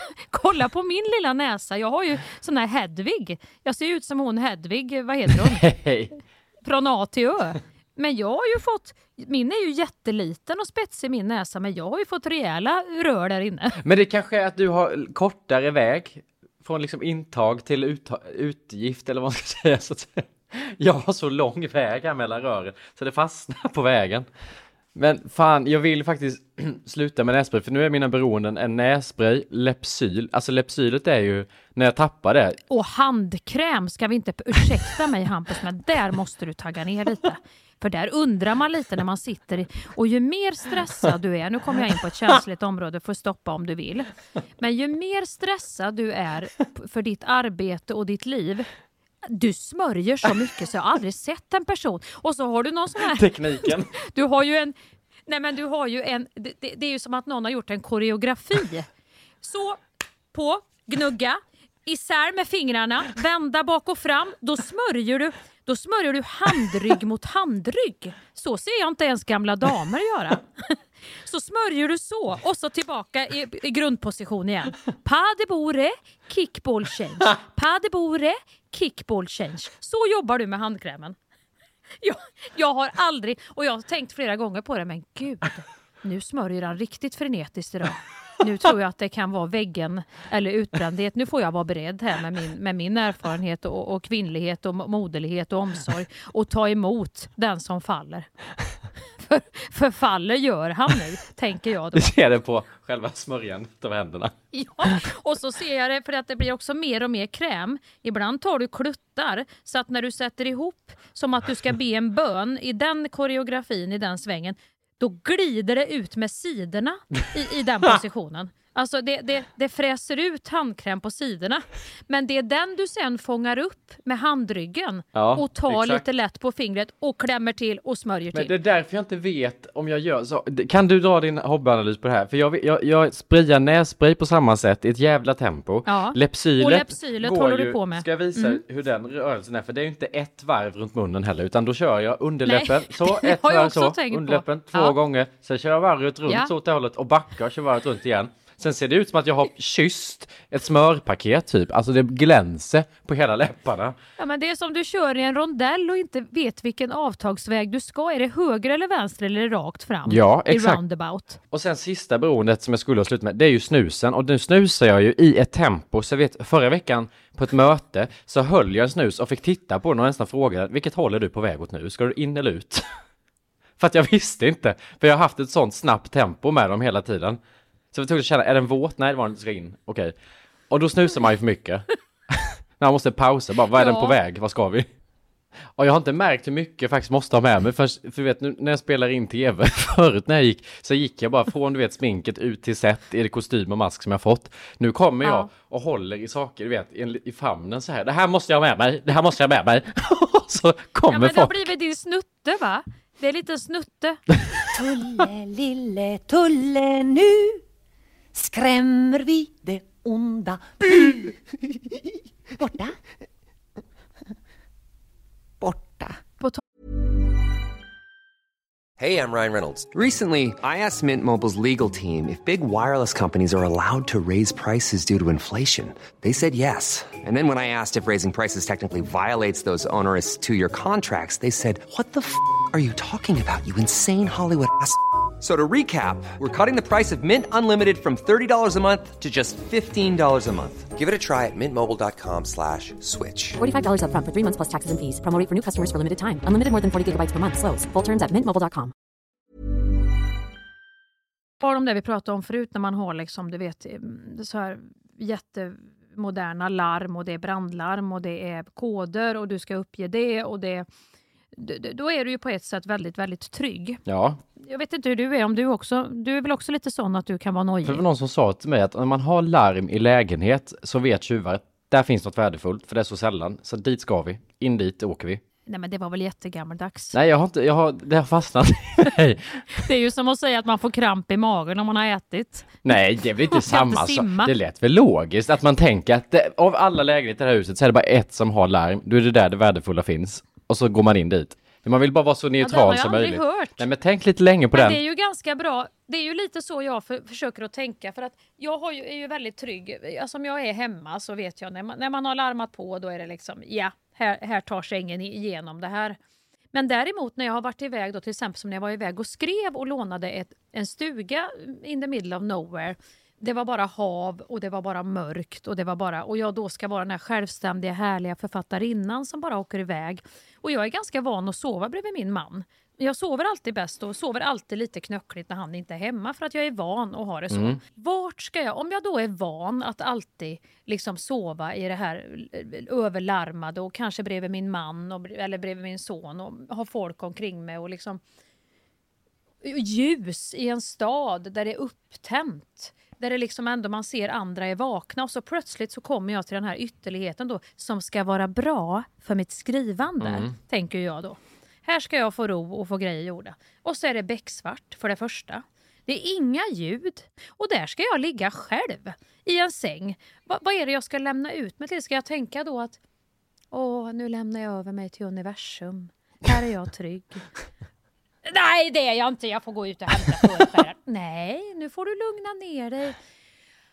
*laughs* Kolla på min lilla näsa. Jag har ju sån här Hedvig. Jag ser ut som hon Hedvig, vad heter hon? *laughs* hej. Från A till Ö. Men jag har ju fått, min är ju jätteliten och spetsig min näsa, men jag har ju fått rejäla rör där inne. *laughs* Men det kanske är att du har kortare väg från liksom intag till uttag, utgift eller vad man ska säga. Så att. Jag har så lång väg här mellan rören så det fastnar på vägen. Men fan, jag vill faktiskt *clears throat* sluta med nässpray för nu är mina beroenden en nässpray, Lepsyl. Alltså Lepsylet är ju, när jag tappar det, Och handkräm ska vi inte, ursäkta mig Hampus, men där måste du tagga ner lite. För där undrar man lite när man sitter i, och ju mer stressad du är, nu kommer jag in på ett känsligt område, får stoppa om du vill. Men ju mer stressad du är för ditt arbete och ditt liv, du smörjer så *laughs* mycket så jag har aldrig sett en person. Och så har du någon sån här... tekniken. *laughs* Du har ju en... Nej men du har ju en... Det, det, det är ju som att någon har gjort en koreografi. *laughs* Så, på, gnugga, isär med fingrarna, vända bak och fram. Då smörjer du, då smörjer du handrygg mot handrygg. Så ser jag inte ens gamla damer göra. Så smörjer du så och så tillbaka i, i grundposition igen. Pas de bourre, kickball change. Pas de bourre, kickball change. Så jobbar du med handkrämen. *laughs* Jag, jag har aldrig, och jag har tänkt flera gånger på det, men gud, nu smörjer han riktigt frenetiskt idag. Nu tror jag att det kan vara väggen eller utbrändhet. Nu får jag vara beredd här med min, med min erfarenhet och, och kvinnlighet och moderlighet och omsorg och ta emot den som faller. *laughs* För, för faller gör han nu, tänker jag då. Du ser det på själva smörjan av händerna. *laughs* Ja, och så ser jag det för att det blir också mer och mer kräm. Ibland tar du kluttar så att när du sätter ihop som att du ska be en bön i den koreografin, i den svängen, då glider det ut med sidorna i, i den *laughs* positionen. Alltså det, det, det fräser ut tandkräm på sidorna. Men det är den du sen fångar upp med handryggen Ja, och tar exakt. lite lätt på fingret och klämmer till och smörjer Men till. det är därför jag inte vet om jag gör så. Kan du dra din hobbyanalys på det här? För jag, jag, jag sprayar nässpray på samma sätt i ett jävla tempo. Ja. Lepsylet, Och lepsylet går håller du ju, på med. Ska jag visa Mm. hur den rörelsen är? För det är ju inte ett varv runt munnen heller, utan då kör jag underläppen, Nej, så *laughs* ett varv så, tänkt på. underläppen två Ja. gånger, sen kör jag varvet runt Ja. så åt det hållet och backar och kör varvet runt igen. Sen ser det ut som att jag har kysst ett smörpaket typ, alltså det glänser på hela läpparna. Ja, men det är som du kör i en rondell och inte vet vilken avtagsväg du ska. Är det höger eller vänster eller rakt fram? Ja, I exakt. roundabout. Och sen sista beroendet som jag skulle ha slutat med, det är ju snusen. Och nu snusar jag ju i ett tempo. Så jag vet, förra veckan på ett möte så höll jag en snus och fick titta på den och nästan frågade, vilket håll är du på väg åt nu? Ska du in eller ut? *laughs* för att jag visste inte. För jag har haft ett sånt snabbt tempo med dem hela tiden. Så jag tog att känna, är den våt? Nej, det var den inte, ska in. Okej. Och då snusar man ju för mycket. När *laughs* man måste pausa bara, vad är den Ja. på väg? Vad ska vi? Och jag har inte märkt hur mycket jag faktiskt måste ha med mig. För, för du vet, nu när jag spelar in tv, *laughs* förut när jag gick, så gick jag bara från du vet sminket ut till set i det kostym och mask som jag fått. Nu kommer jag Ja. och håller i saker, du vet, i, i famnen så här. Det här måste jag ha med mig, det här måste jag ha med mig. Och *laughs* så kommer Ja, men det har folk. blivit din snutte va? Det är lite snutte. Tulle, lille Tulle, nu skrämmer vi det onda. Bu! *laughs* Borta. Borta. Hey, I'm Ryan Reynolds. Recently, I asked Mint Mobile's legal team if big wireless companies are allowed to raise prices due to inflation. They said yes. And then when I asked if raising prices technically violates those onerous two year contracts, they said, What the f are you talking about, you insane Hollywood ass? So to recap, we're cutting the price of Mint Unlimited from $30 a month to just $15 a month. Give it a try at mintmobile.com slash switch. $45 upfront for three months plus taxes and fees. Promo rate for new customers for limited time. Unlimited more than 40 gigabytes per month. Slows. Full terms at mintmobile.com. Har de det vi pratade om förut när man har liksom, du vet, mm, så här jättemoderna larm och det är brandlarm och det är koder och du ska uppge det och det då är du ju på ett sätt väldigt, väldigt trygg. Ja, Jag vet inte hur du är, om du också, du är väl också lite sån att du kan vara nojig? för det var någon som sa till mig att när man har larm i lägenhet så vet tjuvar att där finns något värdefullt, för det är så sällan. Så dit ska vi, in dit åker vi. Nej men det var väl jättegammaldags. Nej, jag har inte, jag har, det har fastnat. Nej. *laughs* Det är ju som att säga att man får kramp i magen om man har ätit. Nej, det är väl inte *laughs* samma sak. Det lät väl logiskt att man tänker att det, av alla lägenheter i det här huset så är det bara ett som har larm. Då är det där det värdefulla finns. Och så går man in dit. Man vill bara vara så neutral jag som aldrig möjligt. hört. Nej, men tänk lite länge på Men den. det är ju ganska bra. Det är ju lite så jag för, försöker att tänka för att jag har ju, är ju väldigt trygg. Alltså om jag är hemma så vet jag när man, när man har larmat på då är det liksom ja, här, här tar sig ingen igenom det här. Men däremot när jag har varit iväg då till exempel som när jag var iväg och skrev och lånade ett, en stuga in the middle of nowhere. Det var bara hav och det var bara mörkt och det var bara och jag då ska vara den här självständiga härliga författarinnan som bara åker iväg. Och jag är ganska van att sova bredvid min man. Jag sover alltid bäst och sover alltid lite knöckligt när han inte är hemma för att jag är van att ha det så. Mm. Vart ska jag, om jag då är van att alltid liksom sova i det här överlarmade och kanske bredvid min man och, eller bredvid min son och ha folk omkring mig och liksom ljus i en stad där det är upptänt. Där det liksom ändå man ser andra är vakna och så plötsligt så kommer jag till den här ytterligheten då som ska vara bra för mitt skrivande, Mm. tänker jag då. Här ska jag få ro och få grejer gjorda. Och så är det becksvart för det första. Det är inga ljud. Och där ska jag ligga själv i en säng. Va, vad är det jag ska lämna ut mig till? Ska jag tänka då att åh, nu lämnar jag över mig till universum. Här är jag trygg. Nej, det är jag inte. Jag får gå ut och hämta förskäraren. *laughs* Nej, nu får du lugna ner dig.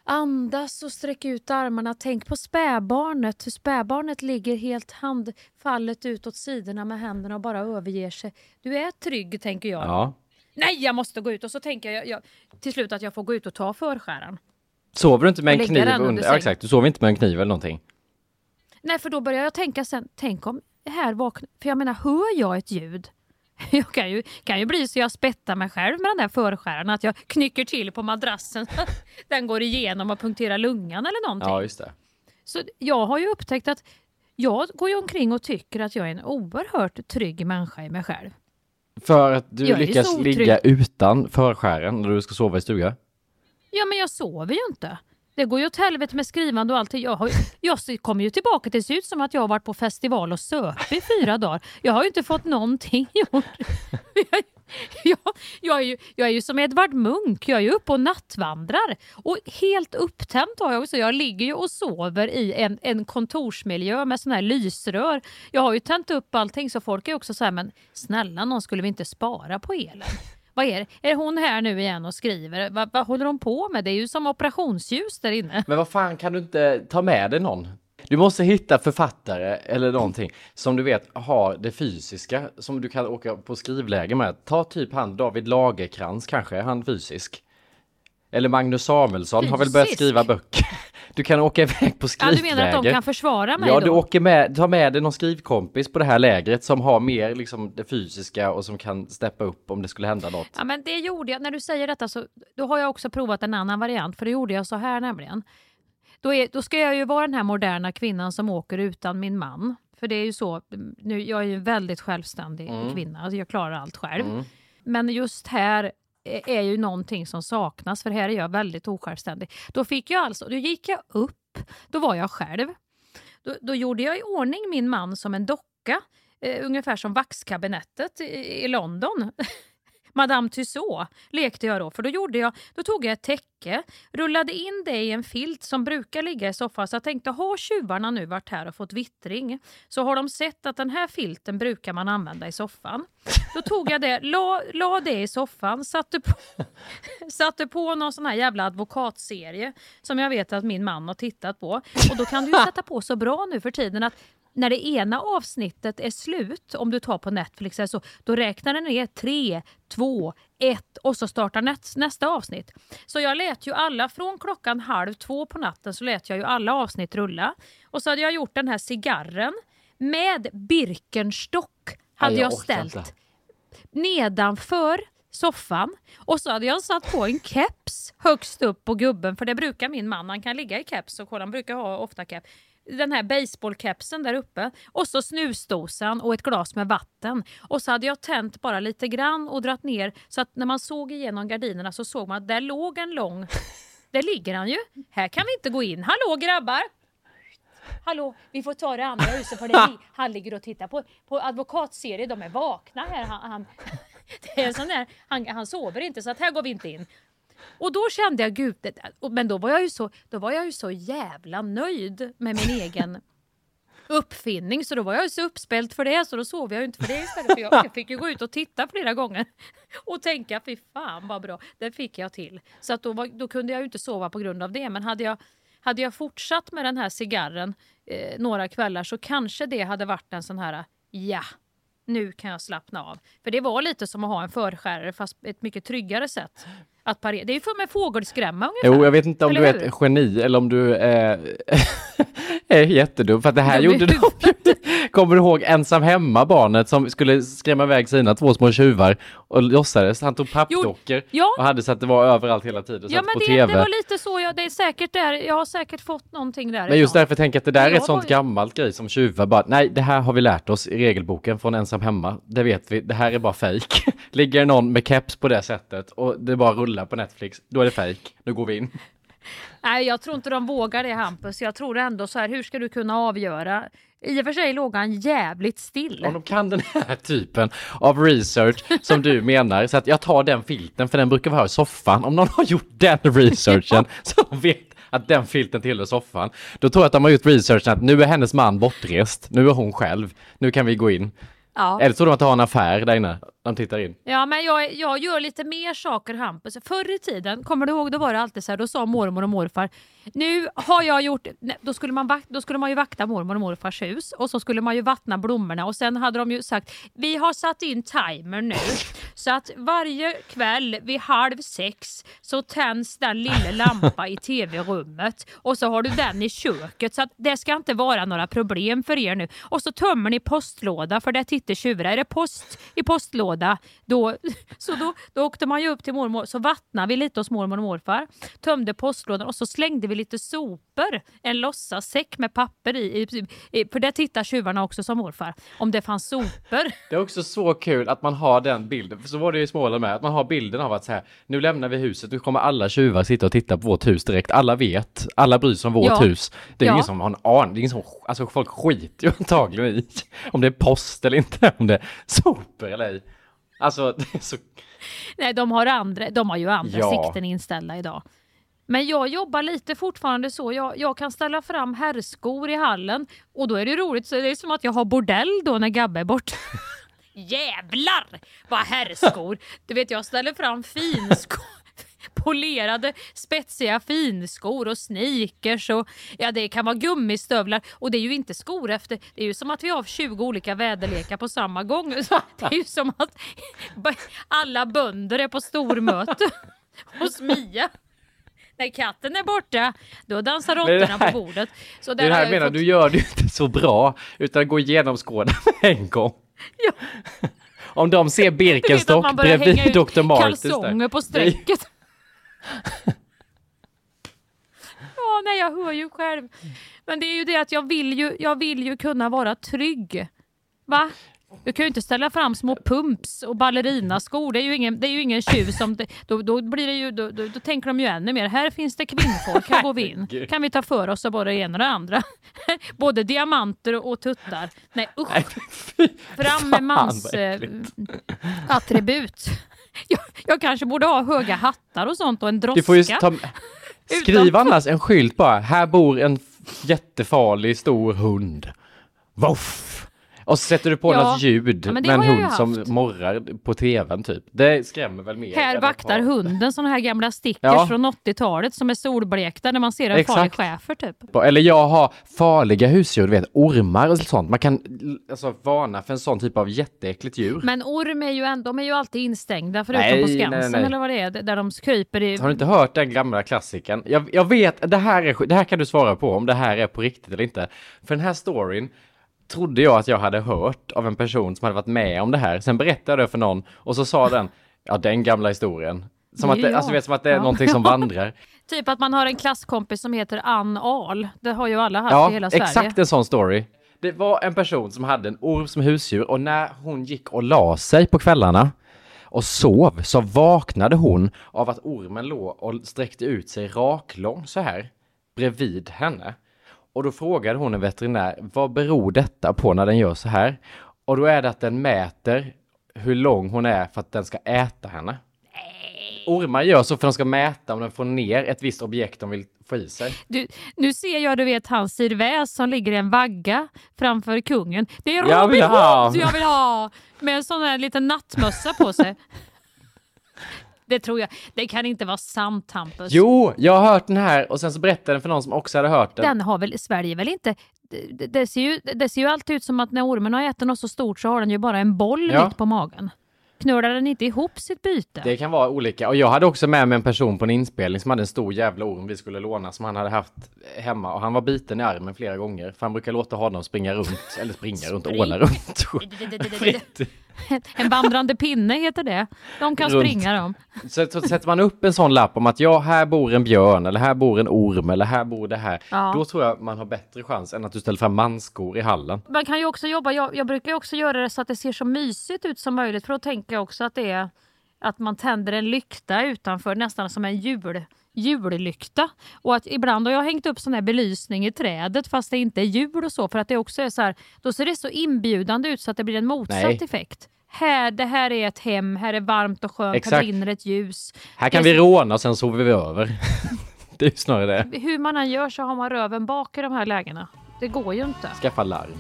Andas och sträck ut armarna. Tänk på spädbarnet. Hur spädbarnet ligger helt handfallet ut åt sidorna med händerna och bara överger sig. Du är trygg, tänker jag. Ja. Nej, jag måste gå ut. Och så tänker jag, jag till slut att jag får gå ut och ta förskäraren. Sover du inte med en kniv under? Ja, exakt. Du sover inte med en kniv eller någonting? Nej, för då börjar jag tänka sen, tänk om här vaknar... För jag menar, hör jag ett ljud? *laughs* Jag kan ju, kan ju bli så jag spettar mig själv med den där förskäraren, att jag knycker till på madrassen. *laughs* den går igenom och punkterar lungan eller någonting. Ja, just det. Så jag har ju upptäckt att jag går ju omkring och tycker att jag är en oerhört trygg människa i mig själv. För att du lyckas ligga utan förskären när du ska sova i stuga? Ja, men jag sover ju inte. Det går ju åt helvete med skrivande och allt. Jag, har, jag kommer ju tillbaka till det ser ut som att jag har varit på festival och söp i fyra dagar. Jag har ju inte fått någonting gjort. *laughs* Jag, jag, jag, är ju, jag är ju som Edvard Munch, jag är ju uppe och nattvandrar. Och helt upptänt har jag också. Jag ligger ju och sover i en, en kontorsmiljö med sådana här lysrör. Jag har ju tänt upp allting så folk är också så här, men snälla någon skulle vi inte spara på elen? Vad är det? Är hon här nu igen och skriver? Vad, vad håller hon på med? Det är ju som operationsljus där inne. Men vad fan, kan du inte ta med dig någon? Du måste hitta författare eller någonting som du vet har det fysiska som du kan åka på skrivläge med. Ta typ han David Lagerkrans kanske, han fysisk? Eller Magnus Samuelsson fysisk? har väl börjat skriva böcker. *laughs* Du kan åka iväg på skrivläger. Ja, du menar att de kan försvara mig Ja, då? du åker med, ta med dig någon skrivkompis på det här lägret som har mer liksom det fysiska och som kan steppa upp om det skulle hända något. Ja, men det gjorde jag. När du säger detta så då har jag också provat en annan variant, för det gjorde jag så här nämligen. Då, är, då ska jag ju vara den här moderna kvinnan som åker utan min man. För det är ju så, nu, jag är ju en väldigt självständig Mm. kvinna, alltså jag klarar allt själv. Mm. Men just här är ju någonting som saknas, för här är jag väldigt osjälvständig. Då fick jag alltså, då gick jag upp, då var jag själv. Då, då gjorde jag i ordning min man som en docka, eh, ungefär som vaxkabinettet i, i London. *laughs* Madame Tussauds lekte jag då, för då, gjorde jag, då tog jag ett täcke, rullade in det i en filt som brukar ligga i soffan. Så jag tänkte, har tjuvarna nu varit här och fått vittring så har de sett att den här filten brukar man använda i soffan. Då tog jag det, la, la det i soffan, satte på, *laughs* satte på någon sån här jävla advokatserie som jag vet att min man har tittat på. Och då kan du ju sätta på så bra nu för tiden att när det ena avsnittet är slut, om du tar på Netflix, så, då räknar den ner 3, 2, 1 och så startar näst, nästa avsnitt. Så jag lät ju alla, från klockan halv två på natten så lät jag ju alla avsnitt rulla. Och så hade jag gjort den här cigarren med Birkenstock hade jag, orkar ställt inte. nedanför soffan och så hade jag satt på en keps högst upp på gubben för det brukar min man, han kan ligga i keps och kolla, han brukar ha ofta keps. Den här baseballkepsen där uppe och så snusdosan och ett glas med vatten. Och så hade jag tänt bara lite grann och dratt ner så att när man såg igenom gardinerna så såg man att där låg en lång... Där ligger han ju. Här kan vi inte gå in. Hallå grabbar! Hallå, vi får ta det andra huset för det *laughs* han ligger och tittar på, på advokatserie. De är vakna här. Han, han, *laughs* det är sån där, han, han sover inte så att här går vi inte in. Och då kände jag, gud, det, men då var, jag ju så, då var jag ju så jävla nöjd med min egen *laughs* uppfinning så då var jag ju så uppspelt för det så då sov jag ju inte för det istället. För jag, jag fick ju gå ut och titta flera gånger *laughs* och tänka fy fan vad bra, det fick jag till. Så att då, var, då kunde jag ju inte sova på grund av det men hade jag, hade jag fortsatt med den här cigarren eh, några kvällar så kanske det hade varit en sån här ja, nu kan jag slappna av. För det var lite som att ha en förskärare fast ett mycket tryggare sätt att parera. Det är ju för med fågelskrämma ungefär. Jo, jag vet inte om Eller du är hur? ett geni eller om du är, *laughs* är jättedum. För att det här i gjorde de ju. Kommer ihåg ensam hemma barnet som skulle skrämma iväg sina två små tjuvar och låtsades. Han tog pappdockor ja. och hade så att det var överallt hela tiden. Ja men på det, TV. det var lite så, jag, det är säkert där, jag har säkert fått någonting där. Men just därför tänker jag att det där är Jag ett sånt var- gammalt grej som tjuvar bara, nej det här har vi lärt oss i regelboken från ensam hemma. Det vet vi, det här är bara fejk. *laughs* Ligger någon med keps på det sättet och det bara rullar på Netflix, då är det fejk. Nu går vi in. Nej, jag tror inte de vågar det Hampus. Jag tror ändå så här, hur ska du kunna avgöra? I och för sig låg han jävligt still. Om de kan den här typen av research som du *laughs* menar, så att jag tar den filten för den brukar vara i soffan. Om någon har gjort den *laughs* researchen så vet att den filten tillhör soffan, då tror jag att de har gjort researchen att nu är hennes man bortrest, nu är hon själv, nu kan vi gå in. Ja. Eller så tror de att de har en affär där inne, han tittar in. Ja, men jag, jag gör lite mer saker Hampus. Förr i tiden, kommer du ihåg, då var det alltid så här, då sa mormor och morfar, nu har jag gjort, nej, då skulle, man vakt, då skulle man ju vakta mormor och morfars hus och så skulle man ju vattna blommorna och sen hade de ju sagt, vi har satt in timer nu så att varje kväll vid halv sex så tänds den lilla lampa i tv-rummet och så har du den i köket så att det ska inte vara några problem för er nu. Och så tömmer ni postlåda för det tittar tjurar. Är det post i postlådan? Postlåda då, *laughs* så då, då åkte man ju upp till mormor så vattnade vi lite hos mormor och morfar, tömde postlådan och så slängde vi lite sopor en låtsassäck med papper i, i, i, för det tittar tjuvarna också som morfar, om det fanns sopor. *laughs* Det är också så kul att man har den bilden, för så var det i Småland med, att man har bilden av att så här, nu lämnar vi huset, nu kommer alla tjuvar sitta och titta på vårt hus direkt. Alla vet, alla bryr sig om vårt Ja. hus. Det är Ja. ingen som har en aning, det är ingen som, alltså folk skiter ju *laughs* antagligen i om det är post eller inte, om det är sopor eller ej. Alltså, *laughs* det är så... Nej, de har, andra, de har ju andra Ja. sikten inställda idag. Men jag jobbar lite fortfarande så. Jag, jag kan ställa fram herrskor i hallen och då är det roligt. Så det är som att jag har bordell då när Gabbe är bort. *laughs* Jävlar vad herrskor! Du vet jag ställer fram finskor. Polerade spetsiga finskor och sneakers och ja det kan vara gummistövlar och det är ju inte skor efter. Det är ju som att vi har 20 olika väderlekar på samma gång. *laughs* Så Det är ju som att *laughs* alla bönder är på stormöte *laughs* hos Mia. När katten är borta, då dansar råttorna på bordet. Så Det här jag menar, fått- du gör det ju inte så bra, utan gå igenom skåden en gång. Om de ser Birkenstock bredvid Dr. Martens kalsonger där. på strecket. *laughs* ja, nej, jag hör ju själv. Men det är ju det att jag vill ju, jag vill ju kunna vara trygg. Va? Du kan ju inte ställa fram små pumps och ballerinaskor. Det är ju ingen, det är ju ingen tjuv som... Det, då, då, blir det ju, då, då, då tänker de ju ännu mer. Här finns det kvinnfolk, här går vi in. Kan vi ta för oss av både det ena och det andra. *laughs* både diamanter och tuttar. Nej usch. Fram med mans äckligt. attribut. *laughs* Jag, jag kanske borde ha höga hattar och sånt och en droska. Du får ju ta... *laughs* Skriv annars en skylt bara. Här bor en jättefarlig stor hund. Voff! Och så sätter du på Ja. något ljud Ja, men med en hund som morrar på tvn typ. Det skrämmer väl mer. Här vaktar ha- hunden såna här gamla stickers Ja. från 80-talet som är solblekta när man ser en Exakt. farlig schäfer typ. Eller jag har farliga husdjur, du vet ormar och sånt. Man kan alltså varna för en sån typ av jätteäckligt djur. Men orm är ju ändå, de är ju alltid instängda förutom Nej, på nej, Skansen nej. eller vad det är, där de kryper i... Har du inte hört den gamla klassikern? Jag, jag vet, det här, är, det här kan du svara på om det här är på riktigt eller inte. För den här storyn trodde jag att jag hade hört av en person som hade varit med om det här. Sen berättade jag det för någon och så sa den, *laughs* ja den gamla historien. Som att det, jag. alltså, vet, som att det är Ja. någonting som *laughs* vandrar. Typ att man har en klasskompis som heter Ann Ahl. Det har ju alla haft Ja, i hela Sverige. exakt en sån story. Det var en person som hade en orm som husdjur och när hon gick och la sig på kvällarna och sov så vaknade hon av att ormen låg och sträckte ut sig raklång så här bredvid henne. Och då frågade hon en veterinär, vad beror detta på när den gör så här? Och då är det att den mäter hur lång hon är för att den ska äta henne. Ormar gör så för att de ska mäta om den får ner ett visst objekt de vill få i sig. Du, nu ser jag du vet hans Sir Väs som ligger i en vagga framför kungen. Det är Jag Robin ha. Hood jag vill ha! Med en sån här liten nattmössa på sig. *laughs* Det tror jag. Det kan inte vara sant Hampus. Jo, jag har hört den här och sen så berättade den för någon som också hade hört den. Den har väl Sverige väl inte... Det, det, ser ju, det ser ju alltid ut som att när ormen har ätit något så stort så har den ju bara en boll Ja. mitt på magen. Knölar den inte ihop sitt byte? Det kan vara olika. Och jag hade också med mig en person på en inspelning som hade en stor jävla orm vi skulle låna som han hade haft hemma. Och han var biten i armen flera gånger. För han brukar låta honom springa runt, eller springa runt, Spring. åla runt. *laughs* *laughs* En vandrande pinne heter det. De kan Runt. springa de. Så, så sätter man upp en sån lapp om att ja, här bor en björn, eller här bor en orm, eller här bor det här. Ja. Då tror jag man har bättre chans än att du ställer fram manskor i hallen. Man kan ju också jobba, jag, jag brukar också göra det så att det ser så mysigt ut som möjligt för då tänker jag också att det är att man tänder en lykta utanför nästan som en jul, jullykta. Och att ibland har jag hängt upp sån här belysning i trädet fast det inte är jul och så för att det också är så här, då ser det så inbjudande ut så att det blir en motsatt Nej. effekt. Här, det här är ett hem, här är varmt och skönt, här Exakt. brinner ett ljus. Här kan Det vi så- råna sen sover vi över. *laughs* det är snarare det. Hur man än gör så har man röven bak i de här lägena. Det går ju inte. Skaffa larm.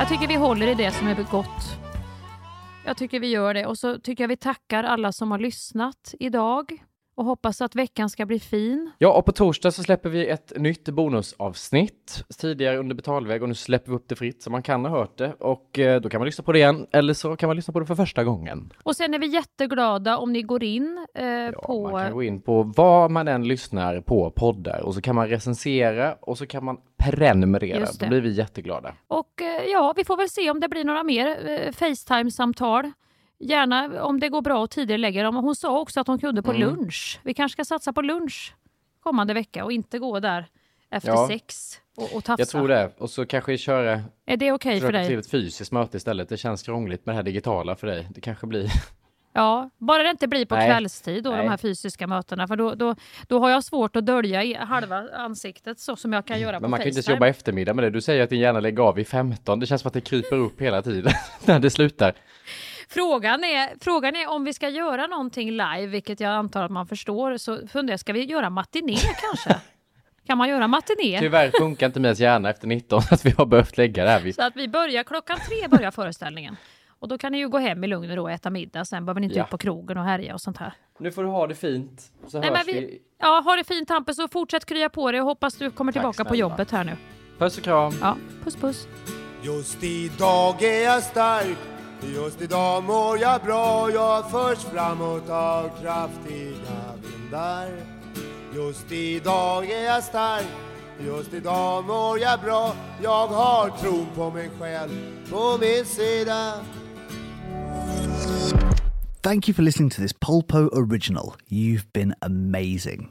Jag tycker vi håller i det som är gott. Jag tycker vi gör det och så tycker jag vi tackar alla som har lyssnat idag och hoppas att veckan ska bli fin. Ja, och på torsdag så släpper vi ett nytt bonusavsnitt tidigare under betalväg och nu släpper vi upp det fritt så man kan ha hört det och eh, då kan man lyssna på det igen eller så kan man lyssna på det för första gången. Och sen är vi jätteglada om ni går in eh, på... Man kan gå in på vad man än lyssnar på poddar och så kan man recensera och så kan man prenumerera. Då blir vi jätteglada. Och eh, ja, vi får väl se om det blir några mer eh, Facetime-samtal. Gärna om det går bra och tidigare lägger dem. Hon sa också att hon kunde på Mm. lunch. Vi kanske ska satsa på lunch kommande vecka och inte gå där efter Ja. sex och, och tafsa. Jag tror det. Och så kanske köra... Är det okej för försöka dig? till ett fysiskt möte istället. Det känns krångligt med det här digitala för dig. Det kanske blir... Ja, bara det inte blir på Nej. kvällstid då, de Nej. här fysiska mötena. För då, då, då har jag svårt att dölja halva ansiktet så som jag kan göra på Men man kan ju inte Facetime. jobba eftermiddag med det. Du säger att din hjärna lägger av i 15. Det känns som att det kryper upp hela tiden *laughs* när det slutar. Frågan är, frågan är om vi ska göra någonting live, vilket jag antar att man förstår. Så funderar jag, ska vi göra matiné kanske? *laughs* Kan man göra matiné? Tyvärr funkar inte min hjärna efter 19 *laughs* att vi har behövt lägga det här. vid- Så att vi börjar klockan tre börjar föreställningen. Och då kan ni ju gå hem i lugn och ro och äta middag. Sen behöver ni inte Ja. ut på krogen och härja och sånt här. Nu får du ha det fint. Så Nej, hörs men vi. vi, ja, ha det fint Hampus och fortsätt krya på dig och hoppas du kommer Tack tillbaka på snälla. jobbet här nu. Puss och kram. Ja, puss puss. Just idag är jag stark Just idag mår jag bra Jag förs framåt av kraftiga vindar Just idag är jag stark Just idag mår jag bra Jag har på mig själv på min sida Thank you for listening to this Polpo original. You've been amazing.